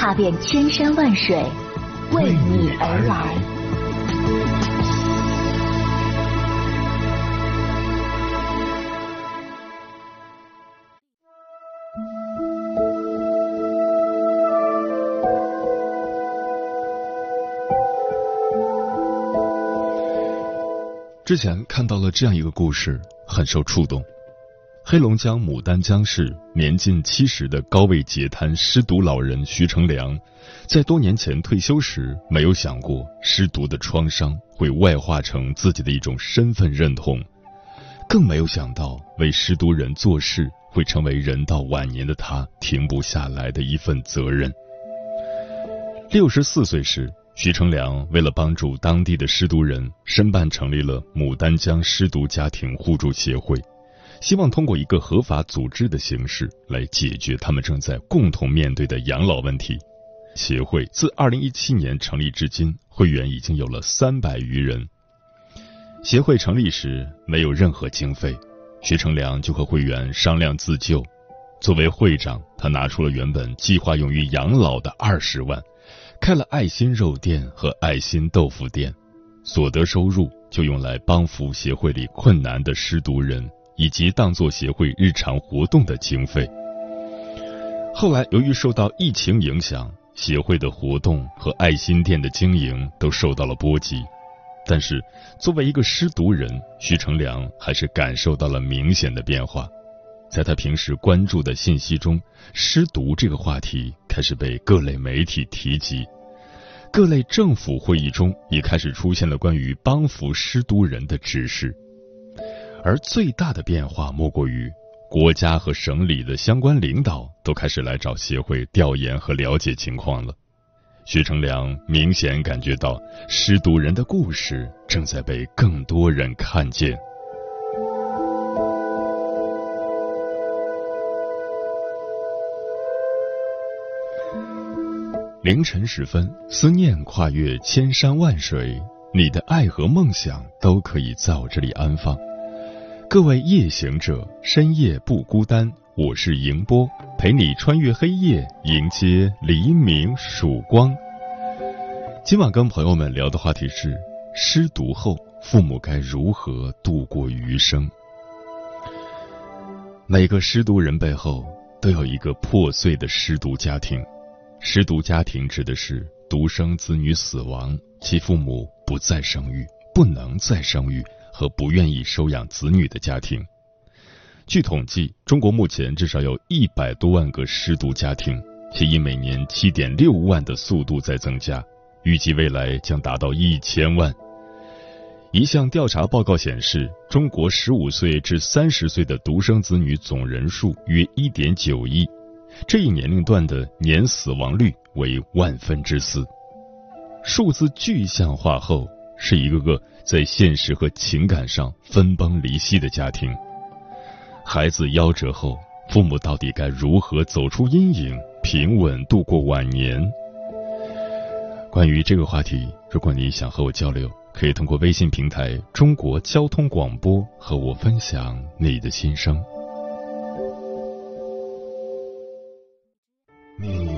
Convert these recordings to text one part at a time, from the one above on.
踏遍千山万水，为你而来。之前看到了这样一个故事，很受触动。黑龙江牡丹江市年近七十的高位截瘫失独老人徐成良，在多年前退休时，没有想过失独的创伤会外化成自己的一种身份认同，更没有想到为失独人做事会成为人到晚年的他停不下来的一份责任。六十四岁时。徐成良为了帮助当地的失独人，申办成立了牡丹江失独家庭互助协会，希望通过一个合法组织的形式来解决他们正在共同面对的养老问题。协会自二零一七年成立至今，会员已经有了三百余人。协会成立时没有任何经费，徐成良就和会员商量自救。作为会长，他拿出了原本计划用于养老的二十万。开了爱心肉店和爱心豆腐店，所得收入就用来帮扶协会里困难的失独人，以及当做协会日常活动的经费。后来由于受到疫情影响，协会的活动和爱心店的经营都受到了波及。但是作为一个失独人，徐成良还是感受到了明显的变化。在他平时关注的信息中，失独这个话题开始被各类媒体提及，各类政府会议中也开始出现了关于帮扶失独人的指示。而最大的变化莫过于，国家和省里的相关领导都开始来找协会调研和了解情况了。徐成良明显感觉到，失独人的故事正在被更多人看见。凌晨时分，思念跨越千山万水，你的爱和梦想都可以在我这里安放。各位夜行者，深夜不孤单，我是迎波，陪你穿越黑夜，迎接黎明曙光。今晚跟朋友们聊的话题是：失独后，父母该如何度过余生？每个失独人背后，都有一个破碎的失独家庭。失独家庭指的是独生子女死亡，其父母不再生育、不能再生育和不愿意收养子女的家庭。据统计，中国目前至少有一百多万个失独家庭，且以每年七点六万的速度在增加，预计未来将达到一千万。一项调查报告显示，中国十五岁至三十岁的独生子女总人数约一点九亿。这一年龄段的年死亡率为万分之四，数字具象化后，是一个个在现实和情感上分崩离析的家庭。孩子夭折后，父母到底该如何走出阴影，平稳度过晚年？关于这个话题，如果你想和我交流，可以通过微信平台“中国交通广播”和我分享你的心声。你？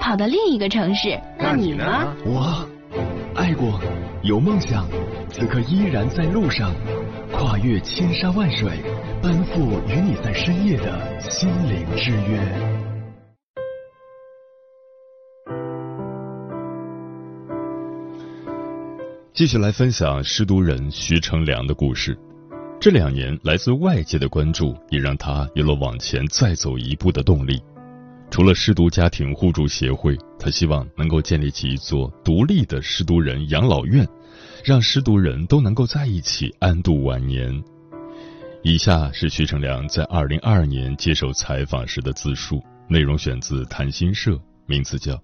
跑到另一个城市。那你呢？我爱过，有梦想，此刻依然在路上，跨越千山万水，奔赴与你在深夜的心灵之约。继续来分享失独人徐成良的故事。这两年来自外界的关注，也让他有了往前再走一步的动力。除了失独家庭互助协会，他希望能够建立起一座独立的失独人养老院，让失独人都能够在一起安度晚年。以下是徐成良在二零二二年接受采访时的自述，内容选自谈心社，名字叫《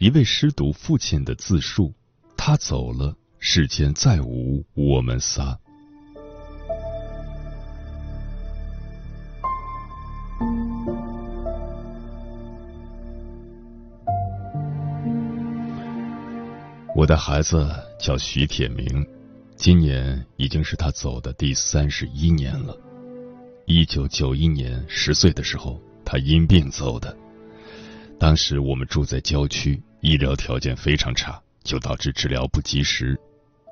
一位失独父亲的自述》。他走了，世间再无我们仨。我的孩子叫徐铁明，今年已经是他走的第三十一年了。一九九一年十岁的时候，他因病走的。当时我们住在郊区，医疗条件非常差，就导致治疗不及时。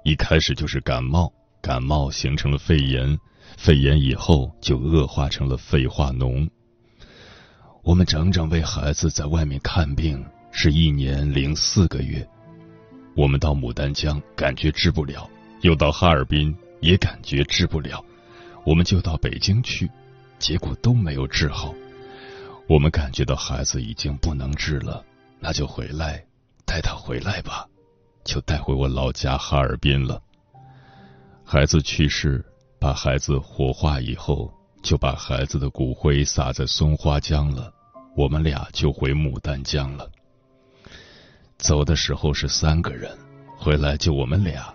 一开始就是感冒，感冒形成了肺炎，肺炎以后就恶化成了肺化脓。我们整整为孩子在外面看病是一年零四个月。我们到牡丹江感觉治不了，又到哈尔滨也感觉治不了，我们就到北京去，结果都没有治好。我们感觉到孩子已经不能治了，那就回来，带他回来吧，就带回我老家哈尔滨了。孩子去世，把孩子火化以后，就把孩子的骨灰撒在松花江了，我们俩就回牡丹江了。走的时候是三个人，回来就我们俩，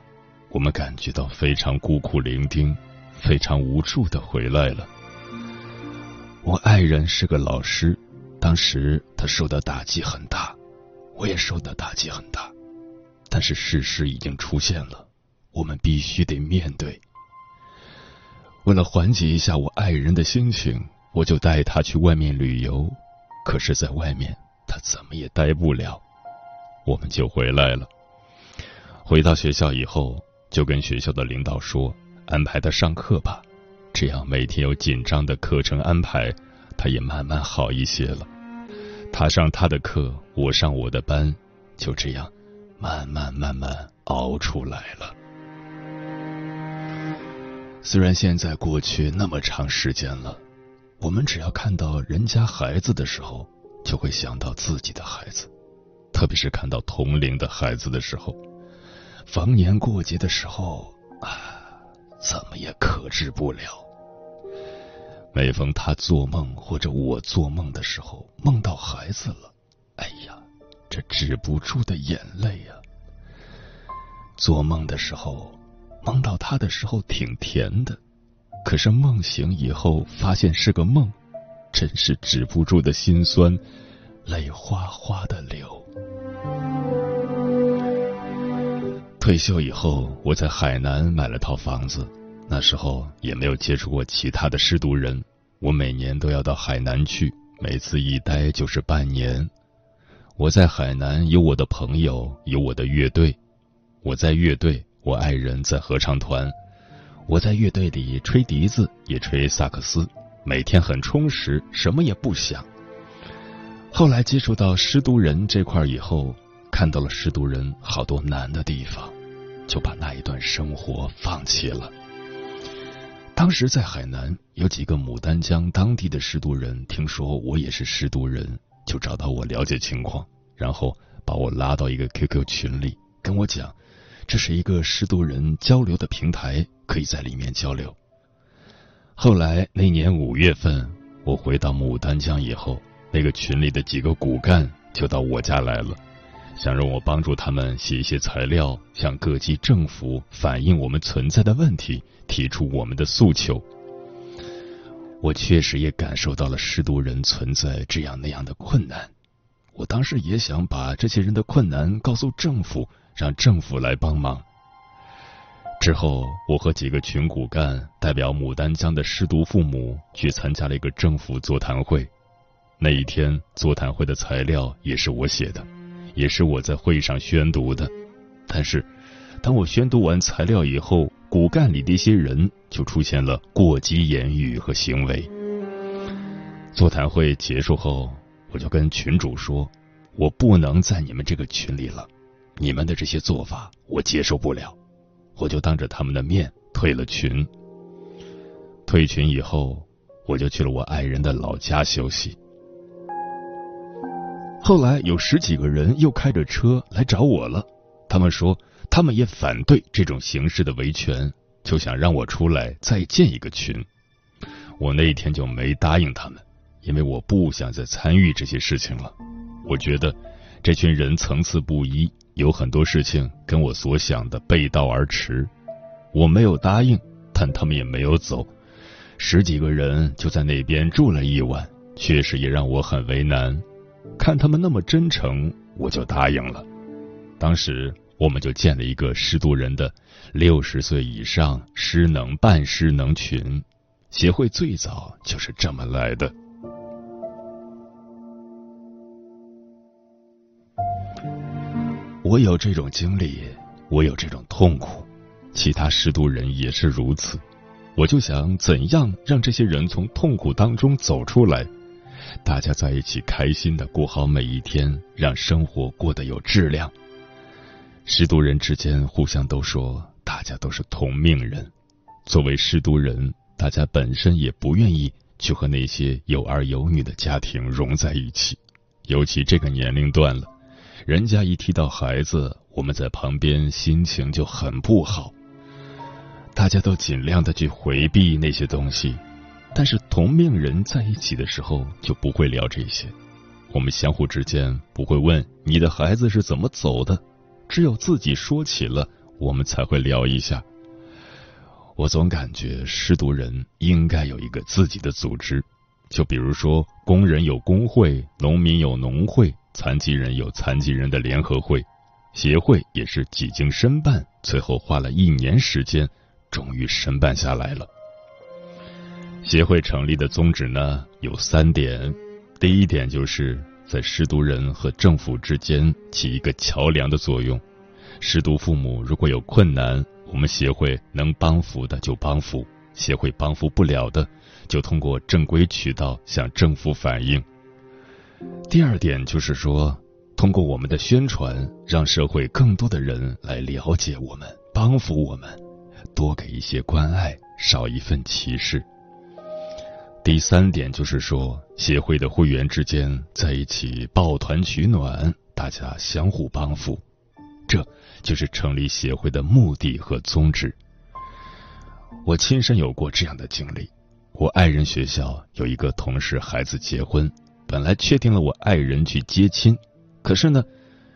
我们感觉到非常孤苦伶仃，非常无助的回来了。我爱人是个老师，当时他受到打击很大，我也受到打击很大，但是事实已经出现了，我们必须得面对。为了缓解一下我爱人的心情，我就带他去外面旅游，可是，在外面他怎么也待不了。我们就回来了。回到学校以后，就跟学校的领导说，安排他上课吧，这样每天有紧张的课程安排，他也慢慢好一些了。他上他的课，我上我的班，就这样慢慢慢慢熬出来了。虽然现在过去那么长时间了，我们只要看到人家孩子的时候，就会想到自己的孩子。特别是看到同龄的孩子的时候，逢年过节的时候啊，怎么也克制不了。每逢他做梦或者我做梦的时候，梦到孩子了，哎呀，这止不住的眼泪呀。做梦的时候，梦到他的时候挺甜的，可是梦醒以后发现是个梦，真是止不住的心酸，泪哗哗的流。退休以后，我在海南买了套房子。那时候也没有接触过其他的失独人，我每年都要到海南去，每次一待就是半年。我在海南有我的朋友，有我的乐队。我在乐队，我爱人在合唱团。我在乐队里吹笛子，也吹萨克斯，每天很充实，什么也不想。后来接触到失独人这块以后。看到了失独人好多难的地方，就把那一段生活放弃了。当时在海南有几个牡丹江当地的失独人，听说我也是失独人，就找到我了解情况，然后把我拉到一个 QQ 群里，跟我讲这是一个失独人交流的平台，可以在里面交流。后来那年五月份，我回到牡丹江以后，那个群里的几个骨干就到我家来了。想让我帮助他们写一些材料，向各级政府反映我们存在的问题，提出我们的诉求。我确实也感受到了失独人存在这样那样的困难，我当时也想把这些人的困难告诉政府，让政府来帮忙。之后，我和几个群骨干代表牡丹江的失独父母去参加了一个政府座谈会。那一天，座谈会的材料也是我写的。也是我在会上宣读的，但是当我宣读完材料以后，骨干里的一些人就出现了过激言语和行为。座谈会结束后，我就跟群主说：“我不能在你们这个群里了，你们的这些做法我接受不了，我就当着他们的面退了群。退群以后，我就去了我爱人的老家休息。后来有十几个人又开着车来找我了，他们说他们也反对这种形式的维权，就想让我出来再建一个群。我那一天就没答应他们，因为我不想再参与这些事情了。我觉得这群人层次不一，有很多事情跟我所想的背道而驰。我没有答应，但他们也没有走，十几个人就在那边住了一晚，确实也让我很为难。看他们那么真诚，我就答应了。当时我们就建了一个失独人的六十岁以上失能半失能群，协会最早就是这么来的。我有这种经历，我有这种痛苦，其他失独人也是如此。我就想，怎样让这些人从痛苦当中走出来？大家在一起开心的过好每一天，让生活过得有质量。失独人之间互相都说，大家都是同命人。作为失独人，大家本身也不愿意去和那些有儿有女的家庭融在一起，尤其这个年龄段了，人家一提到孩子，我们在旁边心情就很不好。大家都尽量的去回避那些东西。但是同命人在一起的时候就不会聊这些，我们相互之间不会问你的孩子是怎么走的，只有自己说起了，我们才会聊一下。我总感觉失独人应该有一个自己的组织，就比如说工人有工会，农民有农会，残疾人有残疾人的联合会，协会也是几经申办，最后花了一年时间，终于申办下来了。协会成立的宗旨呢有三点，第一点就是在失独人和政府之间起一个桥梁的作用。失独父母如果有困难，我们协会能帮扶的就帮扶，协会帮扶不了的，就通过正规渠道向政府反映。第二点就是说，通过我们的宣传，让社会更多的人来了解我们，帮扶我们，多给一些关爱，少一份歧视。第三点就是说，协会的会员之间在一起抱团取暖，大家相互帮扶，这就是成立协会的目的和宗旨。我亲身有过这样的经历，我爱人学校有一个同事孩子结婚，本来确定了我爱人去接亲，可是呢，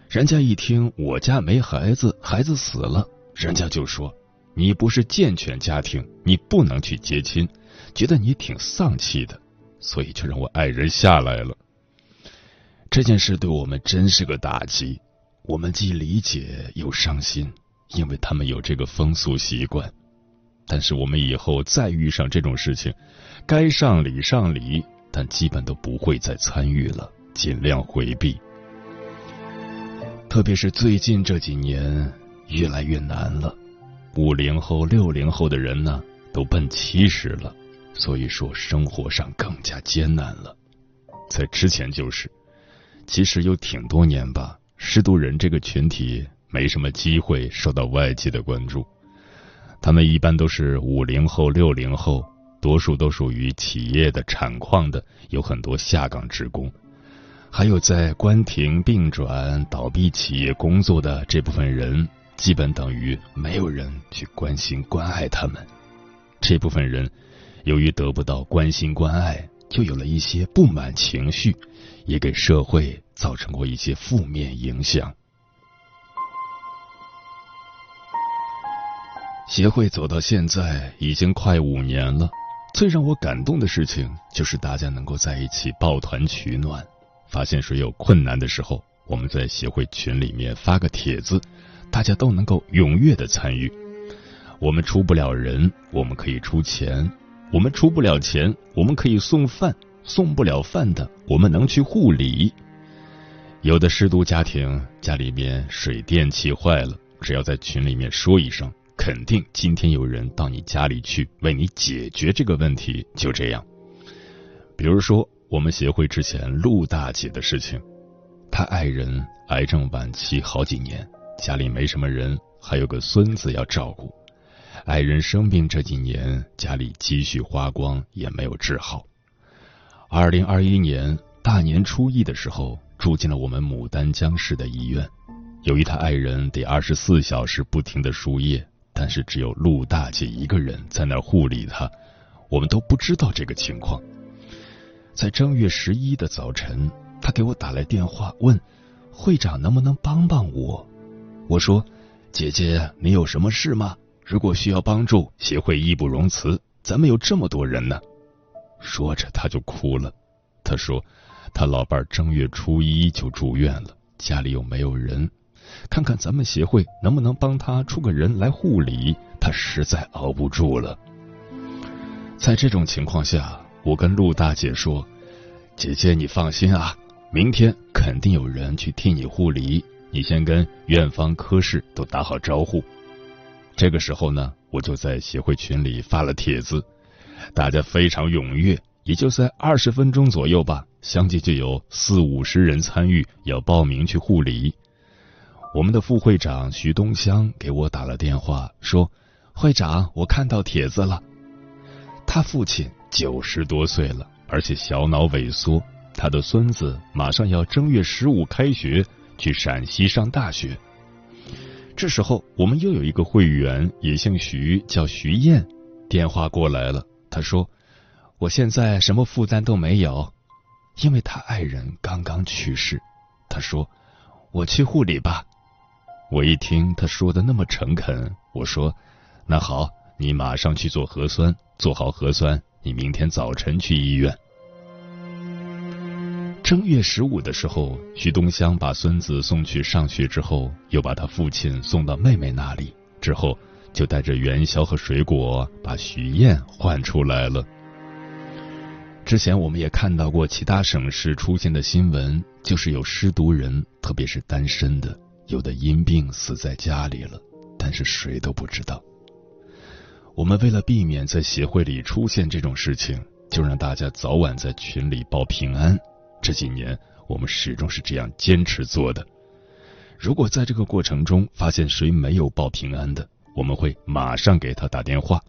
人家一听我家没孩子，孩子死了，人家就说你不是健全家庭，你不能去接亲。觉得你挺丧气的，所以就让我爱人下来了。这件事对我们真是个打击，我们既理解又伤心，因为他们有这个风俗习惯。但是我们以后再遇上这种事情，该上礼上礼，但基本都不会再参与了，尽量回避。特别是最近这几年，越来越难了。五零后、六零后的人呢，都奔七十了。所以说，生活上更加艰难了。在之前就是，其实有挺多年吧，失独人这个群体没什么机会受到外界的关注。他们一般都是五零后、六零后，多数都属于企业的产矿的，有很多下岗职工，还有在关停、并转、倒闭企业工作的这部分人，基本等于没有人去关心关爱他们。这部分人。由于得不到关心关爱，就有了一些不满情绪，也给社会造成过一些负面影响。协会走到现在已经快五年了，最让我感动的事情就是大家能够在一起抱团取暖。发现谁有困难的时候，我们在协会群里面发个帖子，大家都能够踊跃的参与。我们出不了人，我们可以出钱。我们出不了钱，我们可以送饭；送不了饭的，我们能去护理。有的失独家庭家里面水电气坏了，只要在群里面说一声，肯定今天有人到你家里去为你解决这个问题。就这样，比如说我们协会之前陆大姐的事情，她爱人癌症晚期好几年，家里没什么人，还有个孙子要照顾。爱人生病这几年，家里积蓄花光，也没有治好。二零二一年大年初一的时候，住进了我们牡丹江市的医院。由于他爱人得二十四小时不停的输液，但是只有陆大姐一个人在那护理他，我们都不知道这个情况。在正月十一的早晨，他给我打来电话，问会长能不能帮帮我。我说：“姐姐，你有什么事吗？如果需要帮助，协会义不容辞，咱们有这么多人呢。”说着他就哭了。他说：“他老伴正月初一就住院了，家里又没有人。”看看咱们协会能不能帮他出个人来护理，他实在熬不住了。在这种情况下，我跟陆大姐说：“姐姐，你放心啊，明天肯定有人去替你护理。你先跟院方科室都打好招呼。”这个时候呢，我就在协会群里发了帖子，大家非常踊跃，也就在二十分钟左右吧，相继就有四五十人参与，要报名去护理。我们的副会长徐东香给我打了电话，说：“会长，我看到帖子了。他父亲九十多岁了，而且小脑萎缩。他的孙子马上要正月十五开学，去陕西上大学。这时候，我们又有一个会员也姓徐，叫徐燕，电话过来了。他说：我现在什么负担都没有，因为他爱人刚刚去世。他说：我去护理吧。”我一听他说的那么诚恳，我说：“那好，你马上去做核酸，做好核酸，你明天早晨去医院。”正月十五的时候，徐东香把孙子送去上学之后，又把他父亲送到妹妹那里，之后就带着元宵和水果把徐燕换出来了。之前我们也看到过其他省市出现的新闻，就是有失独人，特别是单身的。有的因病死在家里了，但是谁都不知道。我们为了避免在协会里出现这种事情，就让大家早晚在群里报平安。这几年我们始终是这样坚持做的。如果在这个过程中发现谁没有报平安的，我们会马上给他打电话。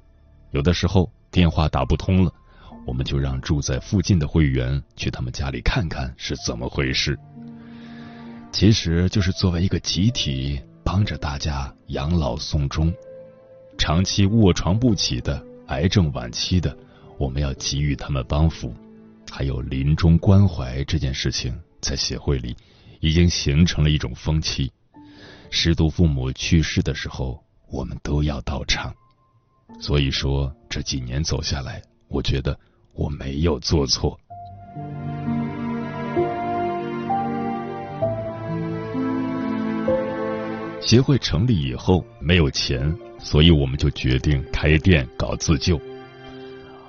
有的时候电话打不通了，我们就让住在附近的会员去他们家里看看是怎么回事。其实就是作为一个集体，帮着大家养老送终。长期卧床不起的、癌症晚期的，我们要给予他们帮扶。还有临终关怀这件事情，在协会里已经形成了一种风气。失独父母去世的时候，我们都要到场。所以说，这几年走下来，我觉得我没有做错。协会成立以后没有钱，所以我们就决定开店搞自救。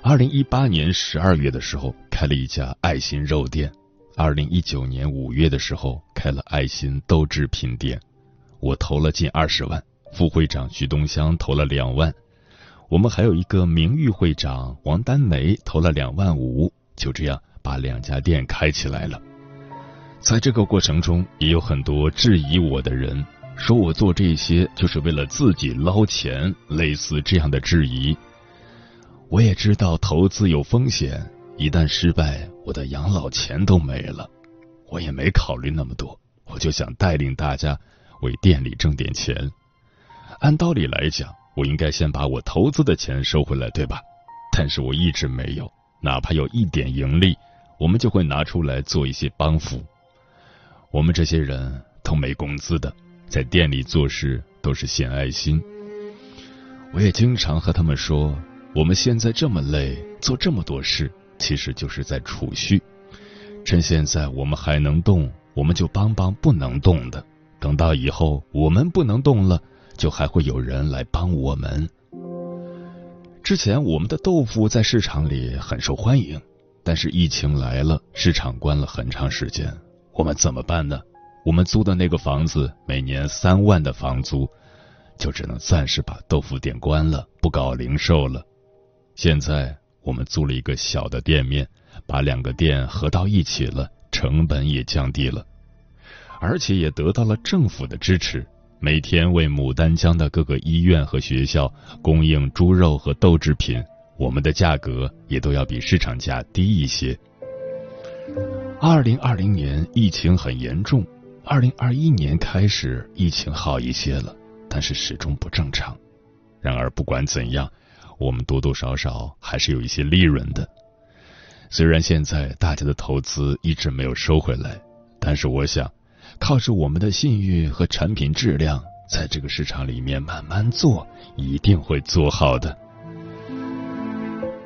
二零一八年十二月的时候开了一家爱心肉店，二零一九年五月的时候开了爱心豆制品店。我投了近二十万，副会长徐东香投了两万，我们还有一个名誉会长王丹梅投了两万五，就这样把两家店开起来了。在这个过程中，也有很多质疑我的人。说我做这些就是为了自己捞钱，类似这样的质疑。我也知道投资有风险，一旦失败，我的养老钱都没了。我也没考虑那么多，我就想带领大家为店里挣点钱。按道理来讲，我应该先把我投资的钱收回来，对吧？但是我一直没有，哪怕有一点盈利，我们就会拿出来做一些帮扶。我们这些人都没工资的。在店里做事都是献爱心，我也经常和他们说，我们现在这么累，做这么多事，其实就是在储蓄。趁现在我们还能动，我们就帮帮不能动的。等到以后我们不能动了，就还会有人来帮我们。之前我们的豆腐在市场里很受欢迎，但是疫情来了，市场关了很长时间，我们怎么办呢？我们租的那个房子每年三万的房租，就只能暂时把豆腐店关了，不搞零售了。现在我们租了一个小的店面，把两个店合到一起了，成本也降低了，而且也得到了政府的支持，每天为牡丹江的各个医院和学校供应猪肉和豆制品，我们的价格也都要比市场价低一些。二零二零年疫情很严重，二零二一年开始疫情好一些了，但是始终不正常。然而不管怎样，我们多多少少还是有一些利润的。虽然现在大家的投资一直没有收回来，但是我想。靠着我们的信誉和产品质量，在这个市场里面慢慢做，一定会做好的。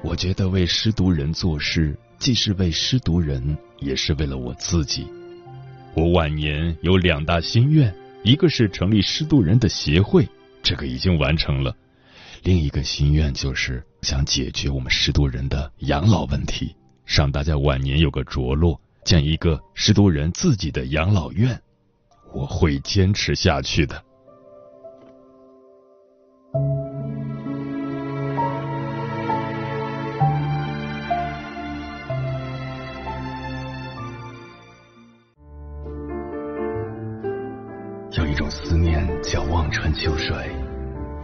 我觉得为失独人做事，既是为失独人，也是为了我自己。我晚年有两大心愿，一个是成立失独人的协会，这个已经完成了；另一个心愿就是想解决我们失独人的养老问题，让大家晚年有个着落。建一个失独人自己的养老院，我会坚持下去的。有一种思念叫望穿秋水，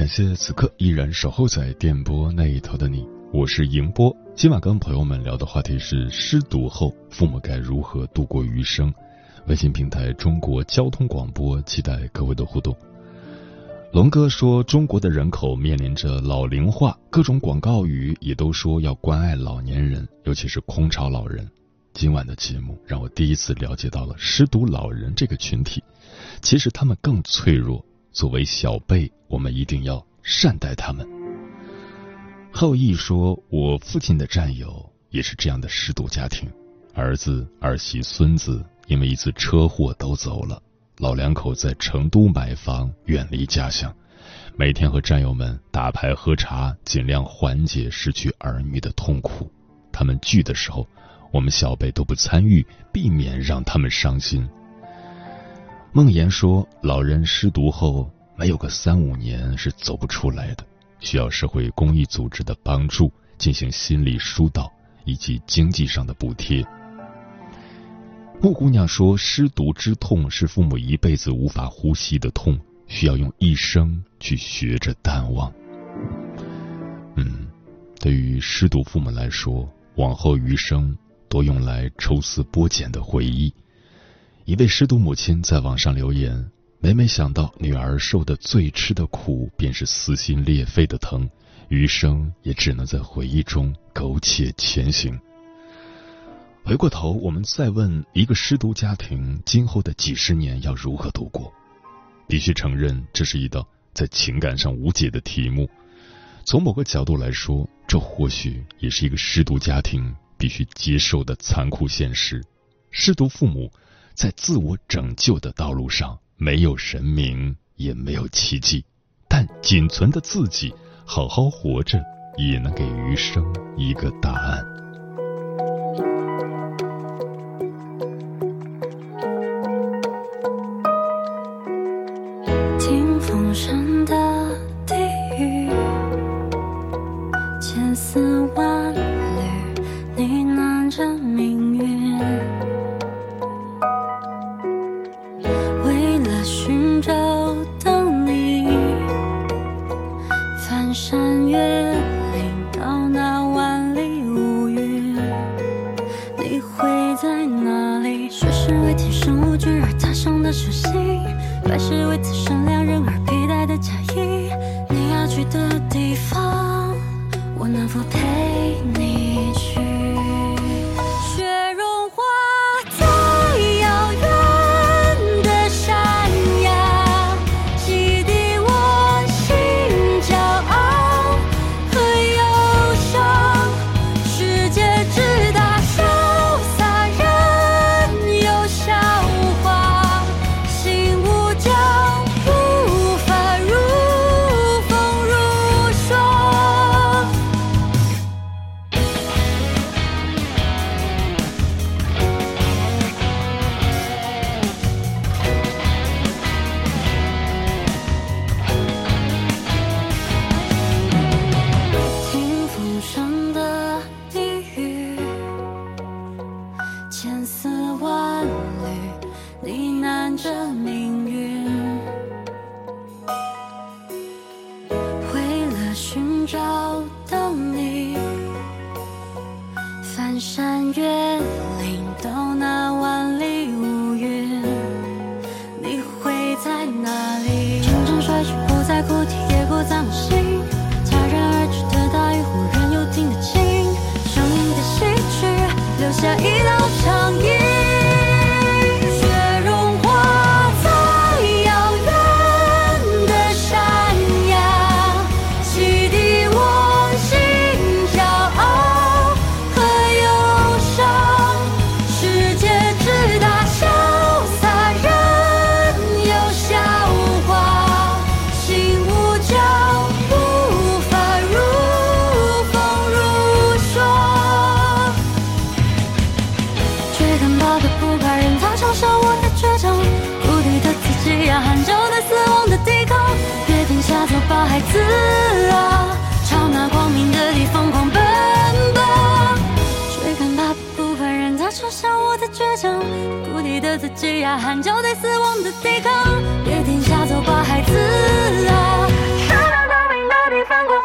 感谢此刻依然守候在电波那一头的你。我是迎波，今晚跟朋友们聊的话题是失独后父母该如何度过余生。微信平台中国交通广播，期待各位的互动。龙哥说，中国的人口面临着老龄化，各种广告语也都说要关爱老年人，尤其是空巢老人。今晚的节目让我第一次了解到了失独老人这个群体，其实他们更脆弱。作为小辈，我们一定要善待他们。后羿说：“我父亲的战友也是这样的失独家庭，儿子、儿媳、孙子因为一次车祸都走了，老两口在成都买房，远离家乡，每天和战友们打牌喝茶，尽量缓解失去儿女的痛苦。他们聚的时候，我们小辈都不参与，避免让他们伤心。”孟言说：“老人失独后，没有个三五年是走不出来的。”需要社会公益组织的帮助，进行心理疏导以及经济上的补贴。木姑娘说：“失独之痛是父母一辈子无法呼吸的痛，需要用一生去学着淡忘。”嗯，对于失独父母来说，往后余生多用来抽丝剥茧的回忆。一位失独母亲在网上留言。每每想到女儿受的最吃的苦，便是撕心裂肺的疼，余生也只能在回忆中苟且前行。回过头，我们再问一个失独家庭今后的几十年要如何度过？必须承认，这是一道在情感上无解的题目。从某个角度来说，这或许也是一个失独家庭必须接受的残酷现实。失独父母在自我拯救的道路上。没有神明，也没有奇迹，但仅存的自己，好好活着，也能给余生一个答案。听风声的低语，千丝万缕呢喃着命下一道长。就斗对死亡的抵抗，别停下，走吧，孩子啊，向着光明的地方过。